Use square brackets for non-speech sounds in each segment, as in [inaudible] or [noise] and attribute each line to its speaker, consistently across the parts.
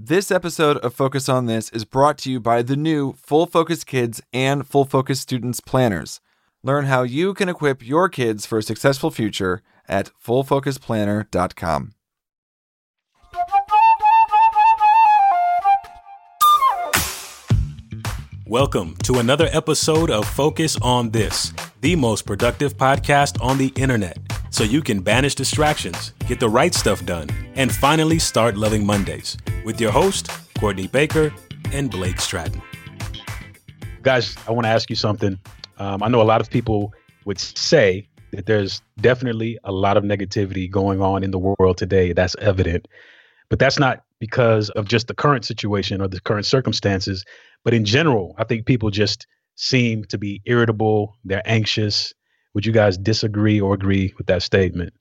Speaker 1: This episode of Focus on This is brought to you by the new Full Focus Kids and Full Focus Students planners. Learn how you can equip your kids for a successful future at fullfocusplanner.com.
Speaker 2: Welcome to another episode of Focus on This, the most productive podcast on the internet, so you can banish distractions, get the right stuff done, and finally start loving Mondays with your host, Courtney Baker and Blake Stratton.
Speaker 3: Guys, I want to ask you something. Um, I know a lot of people would say that there's definitely a lot of negativity going on in the world today. That's evident. But that's not because of just the current situation or the current circumstances. But in general, I think people just seem to be irritable, they're anxious. Would you guys disagree or agree with that statement?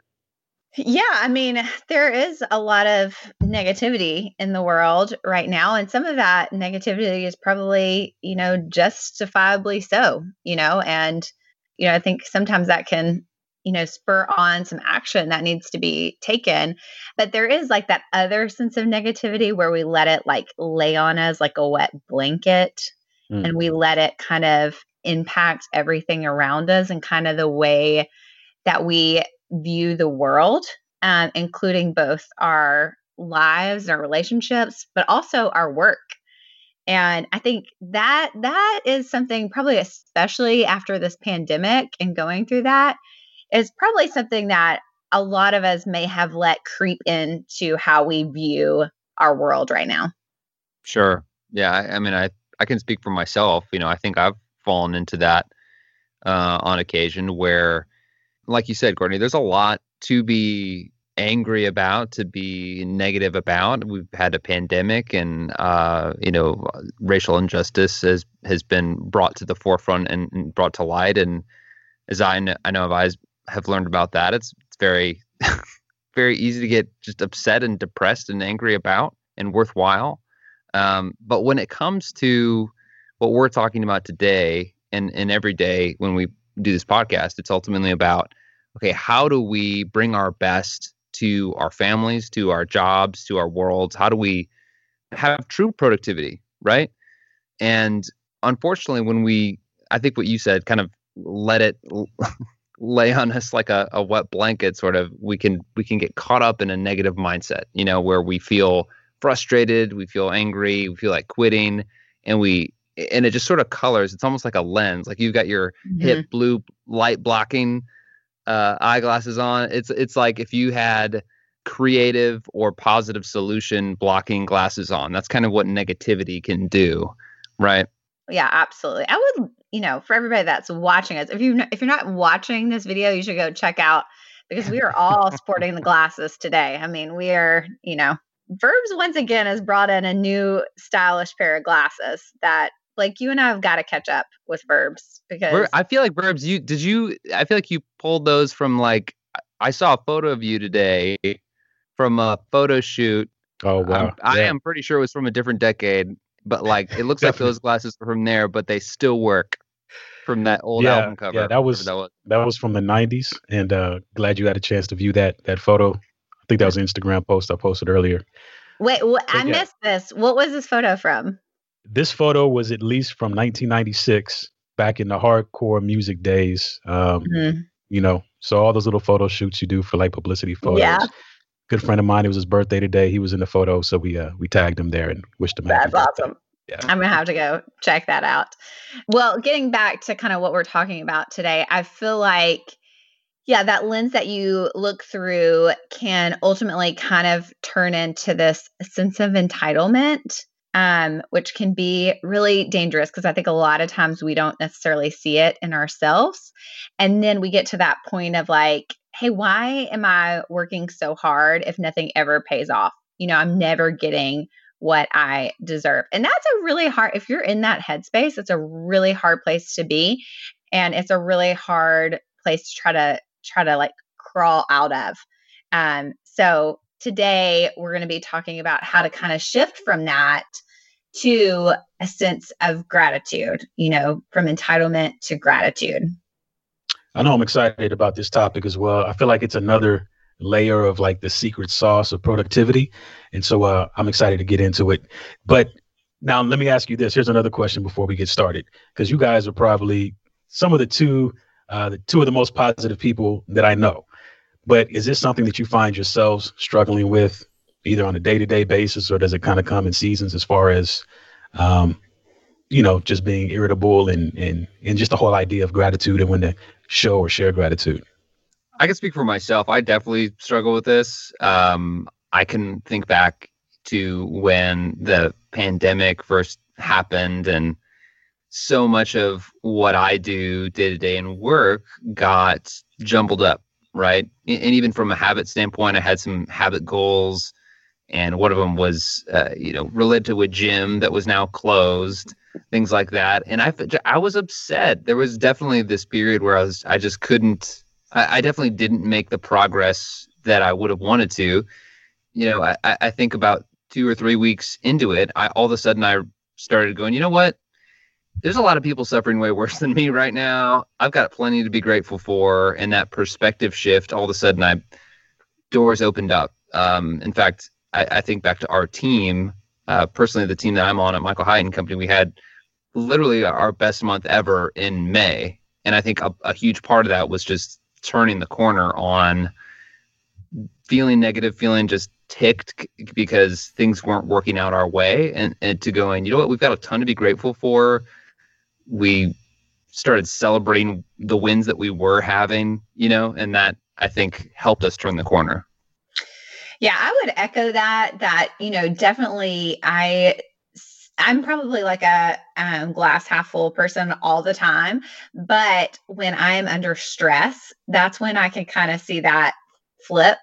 Speaker 4: Yeah, I mean, there is a lot of negativity in the world right now. And some of that negativity is probably, you know, justifiably so, you know, and, you know, I think sometimes that can, you know, spur on some action that needs to be taken. But there is like that other sense of negativity where we let it like lay on us like a wet blanket mm. and we let it kind of impact everything around us and kind of the way that we view the world, um, including both our lives, and our relationships, but also our work. And I think that that is something probably especially after this pandemic and going through that is probably something that a lot of us may have let creep into how we view our world right now.
Speaker 5: Sure. Yeah. I, I mean, I, I can speak for myself. You know, I think I've fallen into that uh, on occasion where like you said, Courtney, there's a lot to be angry about, to be negative about. We've had a pandemic, and uh, you know, racial injustice has has been brought to the forefront and, and brought to light. And as I know, I know I have learned about that, it's it's very [laughs] very easy to get just upset and depressed and angry about, and worthwhile. Um, but when it comes to what we're talking about today, and and every day when we do this podcast, it's ultimately about okay, how do we bring our best to our families, to our jobs, to our worlds? How do we have true productivity, right? And unfortunately, when we, I think what you said, kind of let it [laughs] lay on us like a, a wet blanket, sort of, we can we can get caught up in a negative mindset, you know, where we feel frustrated, we feel angry, we feel like quitting, and we and it just sort of colors. It's almost like a lens. Like you've got your mm-hmm. hip blue light blocking uh, eyeglasses on. It's it's like if you had creative or positive solution blocking glasses on. That's kind of what negativity can do, right?
Speaker 4: Yeah, absolutely. I would, you know, for everybody that's watching us, if you if you're not watching this video, you should go check out because we are all [laughs] sporting the glasses today. I mean, we are, you know, Verbs once again has brought in a new stylish pair of glasses that like you and I have got to catch up with verbs because
Speaker 5: I feel like verbs. You did you? I feel like you pulled those from like I saw a photo of you today from a photo shoot.
Speaker 3: Oh wow!
Speaker 5: I am pretty sure it was from a different decade, but like it looks like [laughs] those glasses are from there, but they still work from that old
Speaker 3: yeah,
Speaker 5: album cover.
Speaker 3: Yeah, that was, that was that was from the '90s, and uh, glad you had a chance to view that that photo. I think that was an Instagram post I posted earlier.
Speaker 4: Wait, well, I yeah. missed this. What was this photo from?
Speaker 3: This photo was at least from 1996, back in the hardcore music days. Um, mm-hmm. You know, so all those little photo shoots you do for like publicity photos. Yeah. Good friend of mine. It was his birthday today. He was in the photo, so we uh, we tagged him there and wished him.
Speaker 4: That's awesome. Yeah. I'm gonna have to go check that out. Well, getting back to kind of what we're talking about today, I feel like yeah, that lens that you look through can ultimately kind of turn into this sense of entitlement um, which can be really dangerous because I think a lot of times we don't necessarily see it in ourselves. And then we get to that point of like, hey, why am I working so hard if nothing ever pays off? You know, I'm never getting what I deserve. And that's a really hard, if you're in that headspace, it's a really hard place to be. And it's a really hard place to try to, try to like crawl out of. Um, so today we're going to be talking about how to kind of shift from that to a sense of gratitude, you know, from entitlement to gratitude.
Speaker 3: I know I'm excited about this topic as well. I feel like it's another layer of like the secret sauce of productivity. And so uh, I'm excited to get into it. But now let me ask you this. Here's another question before we get started, because you guys are probably some of the two, uh, the two of the most positive people that I know. But is this something that you find yourselves struggling with, either on a day-to-day basis, or does it kind of come in seasons? As far as, um, you know, just being irritable and and and just the whole idea of gratitude and when to show or share gratitude.
Speaker 5: I can speak for myself. I definitely struggle with this. Um, I can think back to when the pandemic first happened and so much of what I do day to day in work got jumbled up, right? And even from a habit standpoint, I had some habit goals, and one of them was, uh, you know, related to a gym that was now closed, things like that. And I, I was upset. There was definitely this period where I was, I just couldn't I, I definitely didn't make the progress that I would have wanted to. You know, I, I think about two or three weeks into it, I all of a sudden I started going, you know what? There's a lot of people suffering way worse [laughs] than me right now. I've got plenty to be grateful for. And that perspective shift, all of a sudden I doors opened up. Um, in fact, I, I, think back to our team, uh, personally, the team that I'm on at Michael Hyatt Company, we had literally our best month ever in May. And I think a, a huge part of that was just turning the corner on feeling negative, feeling just ticked because things weren't working out our way, and, and to going, you know what, we've got a ton to be grateful for. We started celebrating the wins that we were having, you know, and that I think helped us turn the corner.
Speaker 4: Yeah, I would echo that. That, you know, definitely I I'm probably like a um, glass half full person all the time. But when I'm under stress, that's when I can kind of see that flip.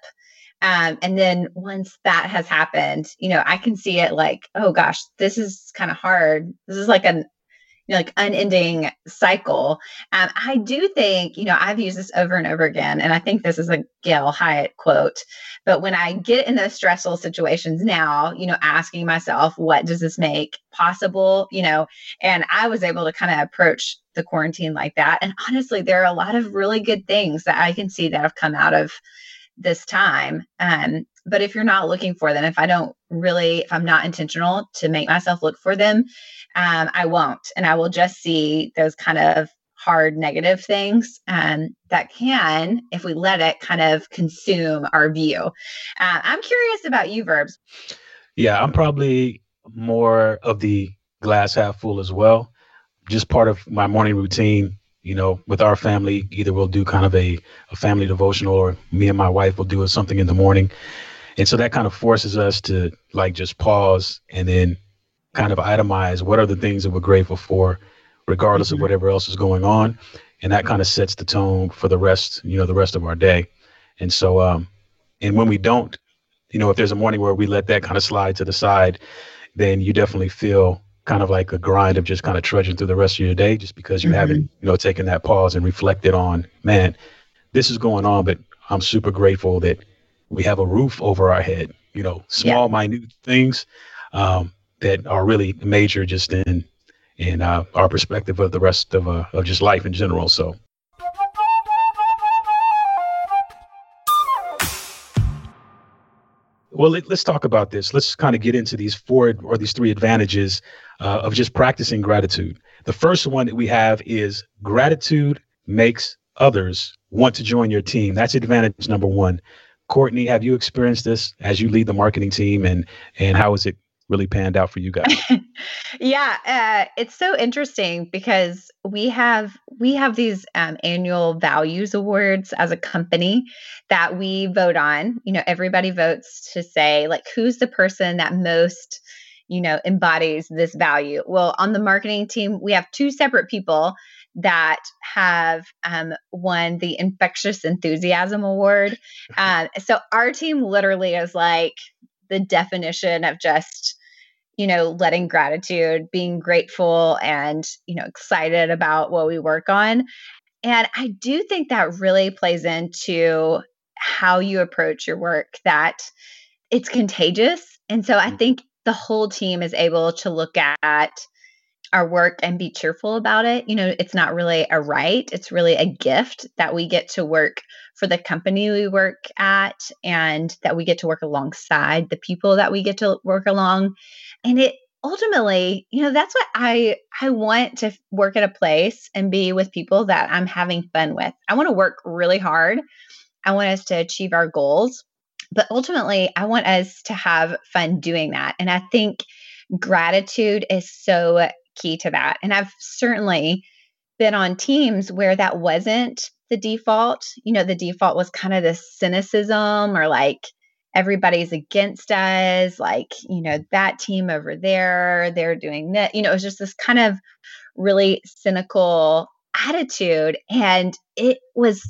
Speaker 4: Um, and then once that has happened, you know, I can see it like, oh gosh, this is kind of hard. This is like an know, like unending cycle. Um, I do think, you know, I've used this over and over again, and I think this is a Gail Hyatt quote. But when I get in those stressful situations now, you know, asking myself, what does this make possible? You know, and I was able to kind of approach the quarantine like that. And honestly, there are a lot of really good things that I can see that have come out of this time. Um, but if you're not looking for them, if I don't really, if I'm not intentional to make myself look for them, um, I won't. And I will just see those kind of hard negative things um, that can, if we let it, kind of consume our view. Uh, I'm curious about you, Verbs.
Speaker 3: Yeah, I'm probably more of the glass half full as well. Just part of my morning routine, you know, with our family, either we'll do kind of a, a family devotional or me and my wife will do something in the morning. And so that kind of forces us to like just pause and then kind of itemize what are the things that we're grateful for, regardless mm-hmm. of whatever else is going on. And that kind of sets the tone for the rest, you know, the rest of our day. And so, um, and when we don't, you know, if there's a morning where we let that kind of slide to the side, then you definitely feel kind of like a grind of just kind of trudging through the rest of your day just because you mm-hmm. haven't, you know, taken that pause and reflected on, man, this is going on, but I'm super grateful that we have a roof over our head, you know, small, yeah. minute things. Um, that are really major just in in uh, our perspective of the rest of uh, of just life in general. So. Well, let, us talk about this. Let's kind of get into these four or these three advantages uh, of just practicing gratitude. The first one that we have is gratitude makes others want to join your team. That's advantage number one. Courtney, have you experienced this as you lead the marketing team, and and how is it really panned out for you guys? [laughs]
Speaker 4: yeah, uh, it's so interesting because we have we have these um, annual values awards as a company that we vote on. You know, everybody votes to say like who's the person that most you know embodies this value. Well, on the marketing team, we have two separate people that have um, won the infectious enthusiasm award. [laughs] Um, so our team literally is like the definition of just you know letting gratitude being grateful and you know excited about what we work on and i do think that really plays into how you approach your work that it's contagious and so i mm. think the whole team is able to look at our work and be cheerful about it. You know, it's not really a right, it's really a gift that we get to work for the company we work at and that we get to work alongside the people that we get to work along. And it ultimately, you know, that's what I I want to work at a place and be with people that I'm having fun with. I want to work really hard. I want us to achieve our goals, but ultimately I want us to have fun doing that. And I think gratitude is so key to that. And I've certainly been on teams where that wasn't the default. You know, the default was kind of the cynicism or like everybody's against us, like, you know, that team over there, they're doing that. You know, it was just this kind of really cynical attitude. And it was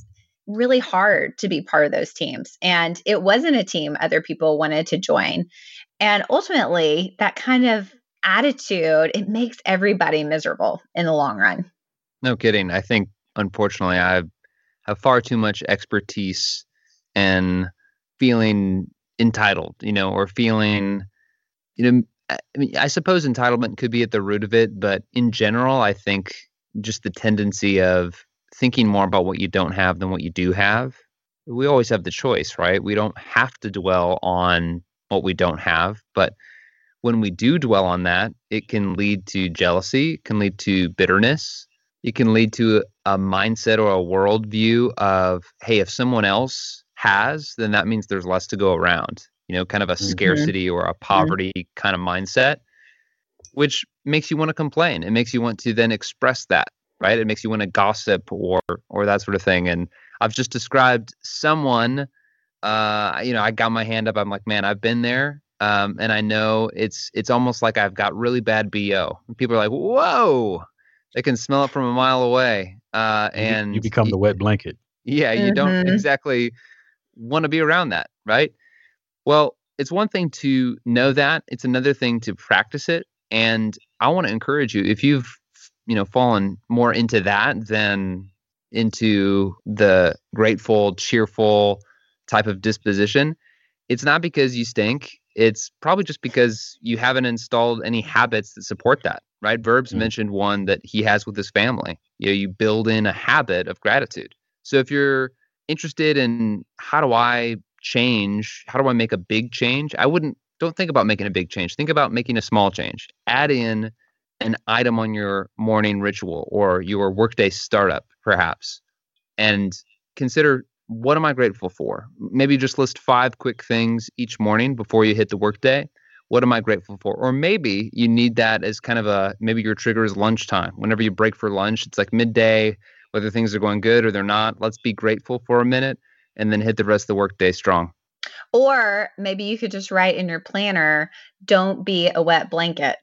Speaker 4: really hard to be part of those teams. And it wasn't a team other people wanted to join. And ultimately, that kind of attitude, it makes everybody miserable in the long run.
Speaker 5: No kidding. I think, unfortunately, I have far too much expertise and feeling entitled, you know, or feeling, you know, I mean, I suppose entitlement could be at the root of it, but in general, I think just the tendency of thinking more about what you don't have than what you do have. We always have the choice, right? We don't have to dwell on what we don't have, but when we do dwell on that, it can lead to jealousy, it can lead to bitterness. It can lead to a mindset or a worldview of, hey, if someone else has, then that means there's less to go around. You know, kind of a mm-hmm. scarcity or a mm-hmm. poverty mm-hmm. kind of mindset, which makes you want to complain. It makes you want to then express that, right? It makes you want to gossip or or that sort of thing. And I've just described someone. Uh, you know, I got my hand up. I'm like, man, I've been there um, and I know it's it's almost like I've got really bad bo. People are like, "Whoa!" They can smell it from a mile away, uh, and
Speaker 3: you, you become the wet blanket.
Speaker 5: Yeah, you mm-hmm. don't exactly want to be around that, right? Well, it's one thing to know that; it's another thing to practice it. And I want to encourage you if you've you know fallen more into that than into the grateful, cheerful type of disposition. It's not because you stink it's probably just because you haven't installed any habits that support that right? Verbs mm-hmm. mentioned one that he has with his family. You know you build in a habit of gratitude. So if you're interested in how do i change how do i make a big change? I wouldn't don't think about making a big change. Think about making a small change. Add in an item on your morning ritual or your workday startup perhaps and consider what am I grateful for? Maybe just list five quick things each morning before you hit the workday. What am I grateful for? Or maybe you need that as kind of a maybe your trigger is lunchtime. Whenever you break for lunch, it's like midday, whether things are going good or they're not. Let's be grateful for a minute and then hit the rest of the workday strong.
Speaker 4: Or maybe you could just write in your planner, don't be a wet blanket.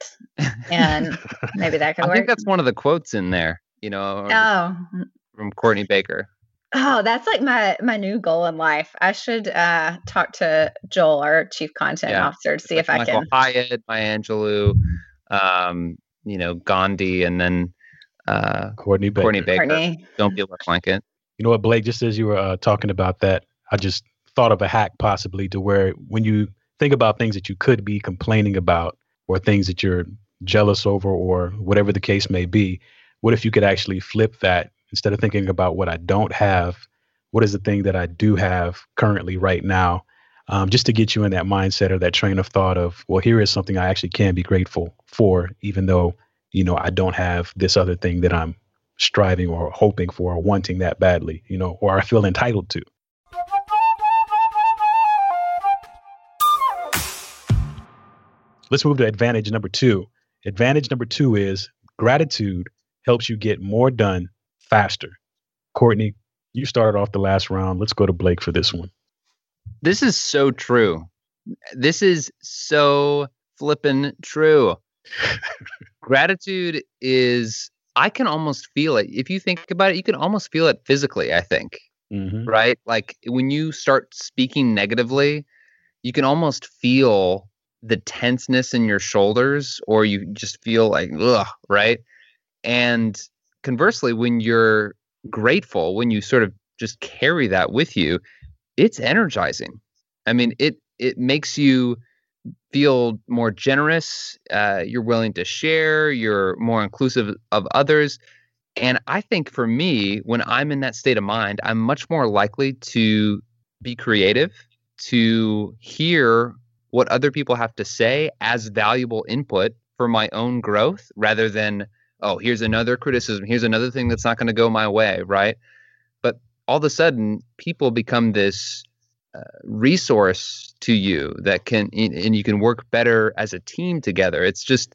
Speaker 4: And maybe that [laughs] could
Speaker 5: I
Speaker 4: work. I
Speaker 5: think that's one of the quotes in there, you know.
Speaker 4: Oh.
Speaker 5: From Courtney Baker.
Speaker 4: Oh, that's like my my new goal in life. I should uh, talk to Joel, our chief content yeah. officer, to see like if
Speaker 5: Michael
Speaker 4: I can.
Speaker 5: Hyatt, Maya Angelou, um, you know, Gandhi, and then uh,
Speaker 3: Courtney Baker.
Speaker 5: Courtney Baker. Courtney. Don't be a blanket.
Speaker 3: You know what, Blake? Just as you were uh, talking about that, I just thought of a hack possibly to where when you think about things that you could be complaining about or things that you're jealous over or whatever the case may be, what if you could actually flip that instead of thinking about what I don't have, what is the thing that I do have currently right now, um, just to get you in that mindset or that train of thought of, well, here is something I actually can be grateful for, even though, you know, I don't have this other thing that I'm striving or hoping for or wanting that badly, you know, or I feel entitled to. Let's move to advantage number two. Advantage number two is gratitude helps you get more done faster. Courtney, you started off the last round. Let's go to Blake for this one.
Speaker 5: This is so true. This is so flippin' true. [laughs] Gratitude is, I can almost feel it. If you think about it, you can almost feel it physically, I think. Mm-hmm. Right? Like when you start speaking negatively, you can almost feel the tenseness in your shoulders, or you just feel like, ugh, right? And conversely, when you're grateful, when you sort of just carry that with you, it's energizing. I mean, it it makes you feel more generous. Uh, you're willing to share. You're more inclusive of others. And I think for me, when I'm in that state of mind, I'm much more likely to be creative, to hear what other people have to say as valuable input for my own growth rather than, oh, here's another criticism. Here's another thing that's not going to go my way. Right. But all of a sudden, people become this uh, resource to you that can, and you can work better as a team together. It's just,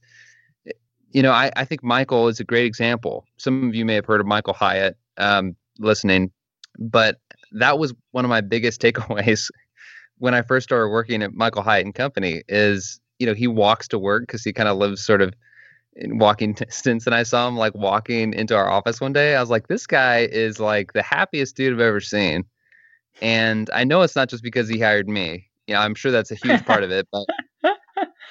Speaker 5: you know, I, I think Michael is a great example. Some of you may have heard of Michael Hyatt um, listening, but that was one of my biggest [laughs] takeaways when I first started working at Michael Hyatt and Company. Is you know he walks to work because he kind of lives sort of in walking [laughs] distance, and I saw him like walking into our office one day. I was like, this guy is like the happiest dude I've ever seen, and I know it's not just because he hired me. Yeah, I'm sure that's a huge part of it, but [laughs]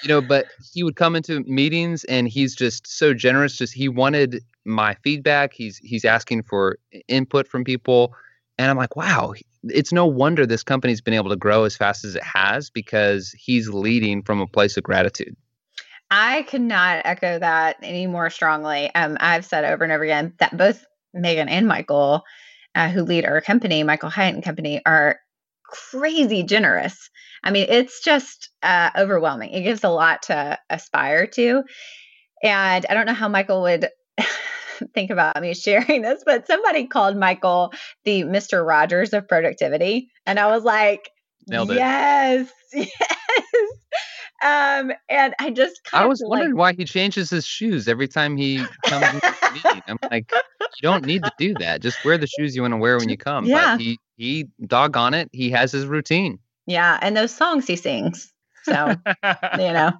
Speaker 5: you know, but he would come into meetings and he's just so generous. Just he wanted my feedback. He's he's asking for input from people, and I'm like, wow, it's no wonder this company's been able to grow as fast as it has because he's leading from a place of gratitude.
Speaker 4: I cannot echo that any more strongly. Um, I've said over and over again that both Megan and Michael, uh, who lead our company, Michael Hyatt and Company, are crazy generous. I mean, it's just uh, overwhelming. It gives a lot to aspire to. And I don't know how Michael would [laughs] think about me [laughs] sharing this, but somebody called Michael the Mr. Rogers of productivity. And I was like, Nailed yes, [laughs] yes. Um, and I just
Speaker 5: I was wondering like, why he changes his shoes every time he comes into the meeting. I'm like, you don't need to do that. Just wear the shoes you want to wear when you come.
Speaker 4: Yeah.
Speaker 5: But he he doggone it, he has his routine.
Speaker 4: Yeah, and those songs he sings. So [laughs] you know.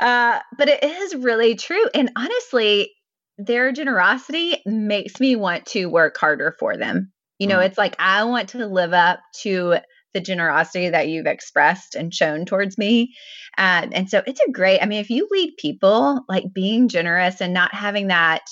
Speaker 4: Uh, but it is really true. And honestly, their generosity makes me want to work harder for them. You know, mm. it's like I want to live up to the generosity that you've expressed and shown towards me. Uh, and so it's a great, I mean, if you lead people, like being generous and not having that,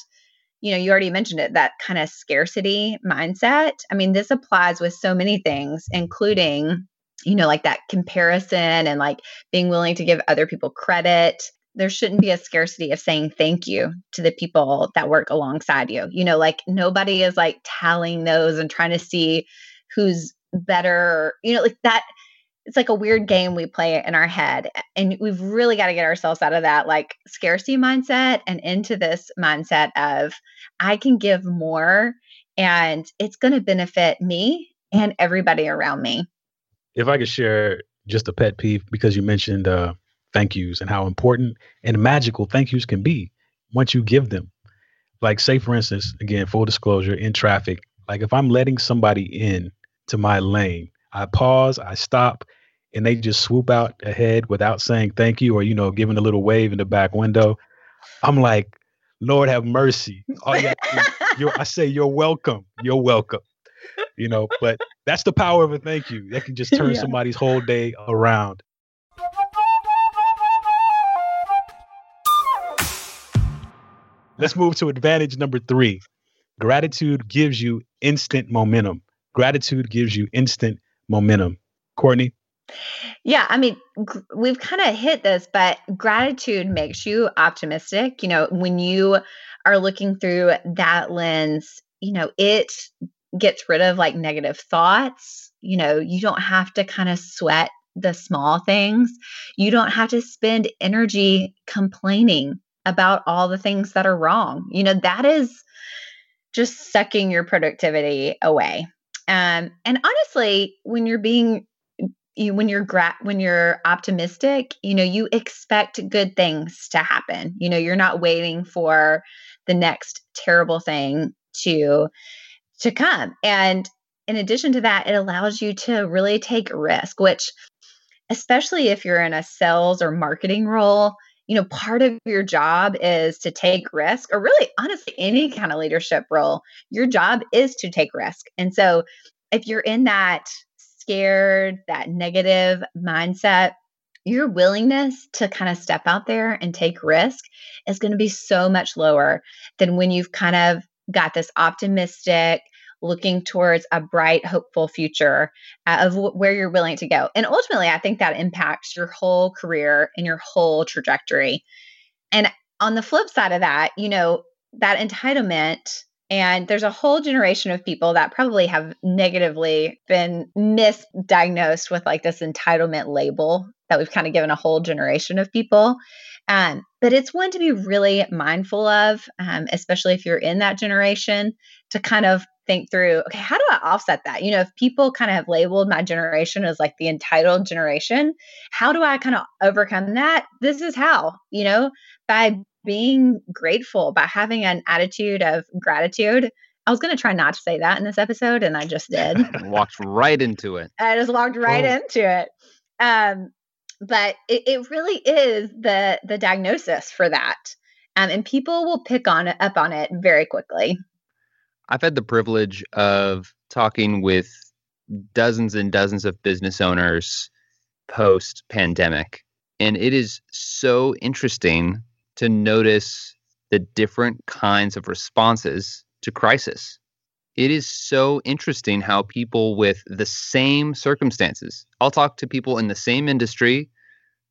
Speaker 4: you know, you already mentioned it, that kind of scarcity mindset. I mean, this applies with so many things, including, you know, like that comparison and like being willing to give other people credit. There shouldn't be a scarcity of saying thank you to the people that work alongside you. You know, like nobody is like tallying those and trying to see who's better you know like that it's like a weird game we play in our head and we've really got to get ourselves out of that like scarcity mindset and into this mindset of i can give more and it's going to benefit me and everybody around me.
Speaker 3: If i could share just a pet peeve because you mentioned uh, thank yous and how important and magical thank yous can be once you give them. Like say for instance again full disclosure in traffic like if i'm letting somebody in to my lane. I pause, I stop, and they just swoop out ahead without saying thank you or, you know, giving a little wave in the back window. I'm like, Lord have mercy. You to, [laughs] I say, you're welcome. You're welcome. You know, but that's the power of a thank you. That can just turn yeah. somebody's whole day around. Let's move to advantage number three. Gratitude gives you instant momentum gratitude gives you instant momentum. Courtney?
Speaker 4: Yeah, I mean, we've kind of hit this, but gratitude makes you optimistic. You know, when you are looking through that lens, you know, it gets rid of like negative thoughts. You know, you don't have to kind of sweat the small things. You don't have to spend energy complaining about all the things that are wrong. You know, that is just sucking your productivity away. Um, and honestly, when you're being you, when you're gra- when you're optimistic, you know, you expect good things to happen. You know, you're not waiting for the next terrible thing to to come. And in addition to that, it allows you to really take risk, which especially if you're in a sales or marketing role, you know, part of your job is to take risk, or really, honestly, any kind of leadership role. Your job is to take risk. And so, if you're in that scared, that negative mindset, your willingness to kind of step out there and take risk is going to be so much lower than when you've kind of got this optimistic, looking towards a bright, hopeful future uh, of w- where you're willing to go. And ultimately, I think that impacts your whole career and your whole trajectory. And on the flip side of that, you know, that entitlement and there's a whole generation of people that probably have negatively been misdiagnosed with like this entitlement label that we've kind of given a whole generation of people. Um, but it's one to be really mindful of, um, especially if you're in that generation, to kind of think through okay, how do I offset that? You know, if people kind of have labeled my generation as like the entitled generation, how do I kind of overcome that? This is how, you know, by being grateful, by having an attitude of gratitude. I was going to try not to say that in this episode, and I just did. [laughs]
Speaker 5: walked right into it. [laughs]
Speaker 4: I just walked right oh. into it. Um, but it, it, really is the the diagnosis for that, um, and people will pick on it up on it very quickly.
Speaker 5: I've had the privilege of talking with dozens and dozens of business owners post pandemic, and it is so interesting to notice the different kinds of responses to crisis. It is so interesting how people with the same circumstances, I'll talk to people in the same industry,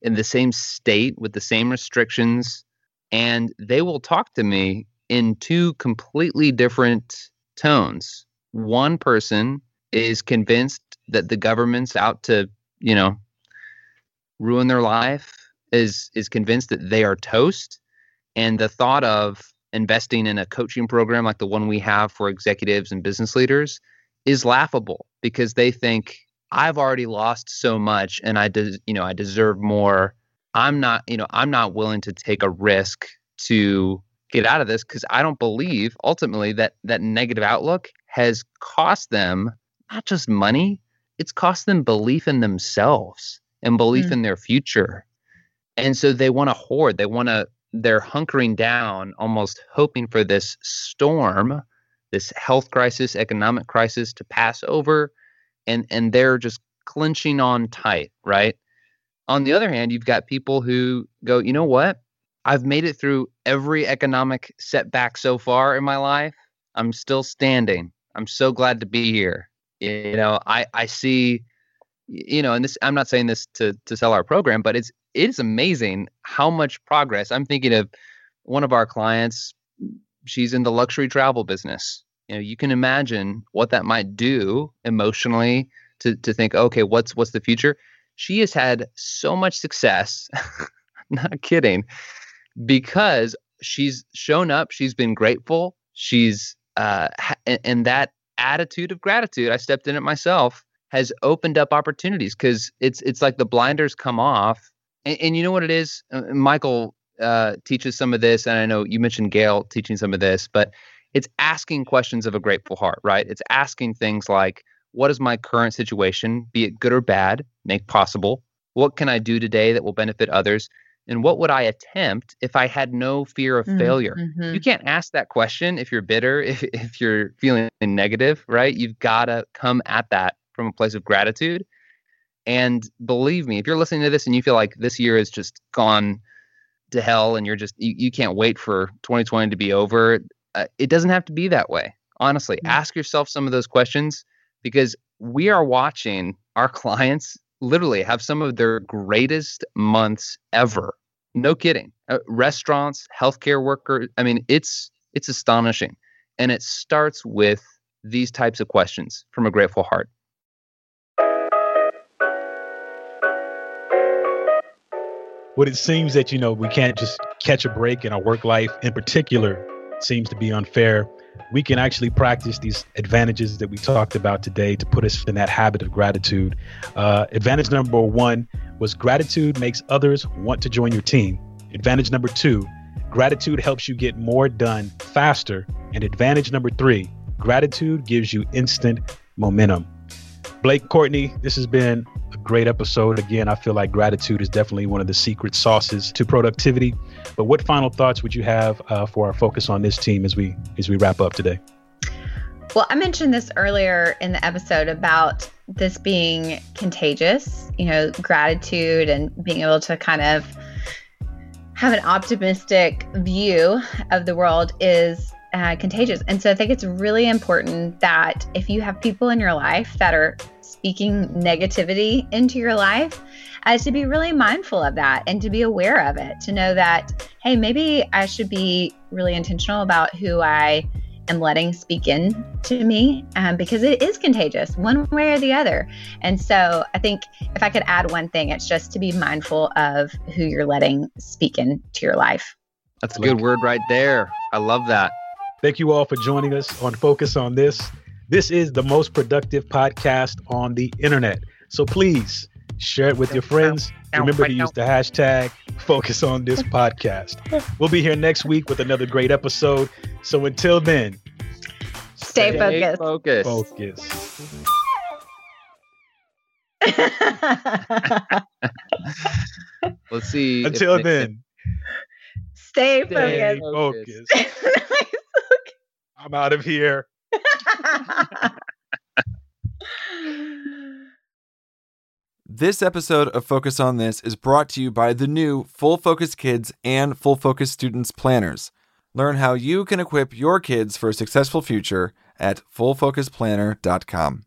Speaker 5: in the same state, with the same restrictions, and they will talk to me in two completely different tones. One person is convinced that the government's out to, you know, ruin their life is is convinced that they are toast and the thought of investing in a coaching program like the one we have for executives and business leaders is laughable because they think I've already lost so much and I des- you know I deserve more. I'm not, you know, I'm not willing to take a risk to get out of this because I don't believe ultimately that that negative outlook has cost them not just money, it's cost them belief in themselves and belief mm. in their future. And so they want to hoard. They want to, they're hunkering down, almost hoping for this storm, this health crisis, economic crisis to pass over. And, and they're just clenching on tight, right? On the other hand, you've got people who go, you know what? I've made it through every economic setback so far in my life. I'm still standing. I'm so glad to be here. You know, I, I see, you know, and this I'm not saying this to to sell our program, but it's it's amazing how much progress. I'm thinking of one of our clients, she's in the luxury travel business. You know, you can imagine what that might do emotionally to to think, okay, what's what's the future? She has had so much success. [laughs] not kidding. Because she's shown up, she's been grateful, she's uh and, and that attitude of gratitude, I stepped in it myself, has opened up opportunities because it's it's like the blinders come off and, and you know what it is? Uh, Michael uh, teaches some of this, and I know you mentioned Gail teaching some of this, but it's asking questions of a grateful heart, right? It's asking things like, what is my current situation, be it good or bad, make possible? What can I do today that will benefit others? And what would I attempt if I had no fear of mm, failure? Mm-hmm. You can't ask that question if you're bitter, [laughs] if, if you're feeling negative, right? You've got to come at that from a place of gratitude and believe me, if you're listening to this and you feel like this year has just gone to hell and you're just, you, you can't wait for 2020 to be over, uh, it doesn't have to be that way. Honestly, mm-hmm. ask yourself some of those questions because we are watching our [laughs] clients literally have some of their greatest months ever. No kidding. Uh, restaurants, healthcare workers, I mean, it's it's astonishing. And it starts with these types of questions from a grateful heart.
Speaker 3: what it seems that you know we can't just catch a break in our work life in particular seems to be unfair we can actually practice these advantages that we talked about today to put us in that habit of gratitude uh, advantage number one was gratitude makes others want to join your team advantage number two gratitude helps you get more done faster and advantage number three gratitude gives you instant momentum blake courtney this has been a great episode. Again, I feel like gratitude is definitely one of the secret sauces to productivity. But what final thoughts would you have uh, for our focus on this team as we as we wrap up today?
Speaker 4: Well, I mentioned this earlier in the episode about this being contagious, you know, gratitude and being able to kind of have an optimistic view of the world is uh, contagious. And so I think it's really important that if you have people in your life that are speaking negativity into your life, as to be really mindful of that and to be aware of it, to know that, hey, maybe I should be really intentional about who I am letting speak in to me um, because it is contagious one way or the other. And so I think if I could add one thing, it's just to be mindful of who you're letting speak in to your life.
Speaker 5: That's a good word right there. I love that.
Speaker 3: Thank you all for joining us on Focus on This. This is the most productive podcast on the internet. So please share it with your friends. Remember to use the hashtag Focus on This podcast. We'll be here next week with another great episode. So until then,
Speaker 4: stay, stay
Speaker 5: focused.
Speaker 3: Focus.
Speaker 5: Let's see.
Speaker 3: Until then,
Speaker 4: stay, stay focused. focused.
Speaker 3: I'm out of here. [laughs]
Speaker 1: This episode of Focus on This is brought to you by the new Full Focus Kids and Full Focus Students planners. Learn how you can equip your kids for a successful future at fullfocusplanner.com.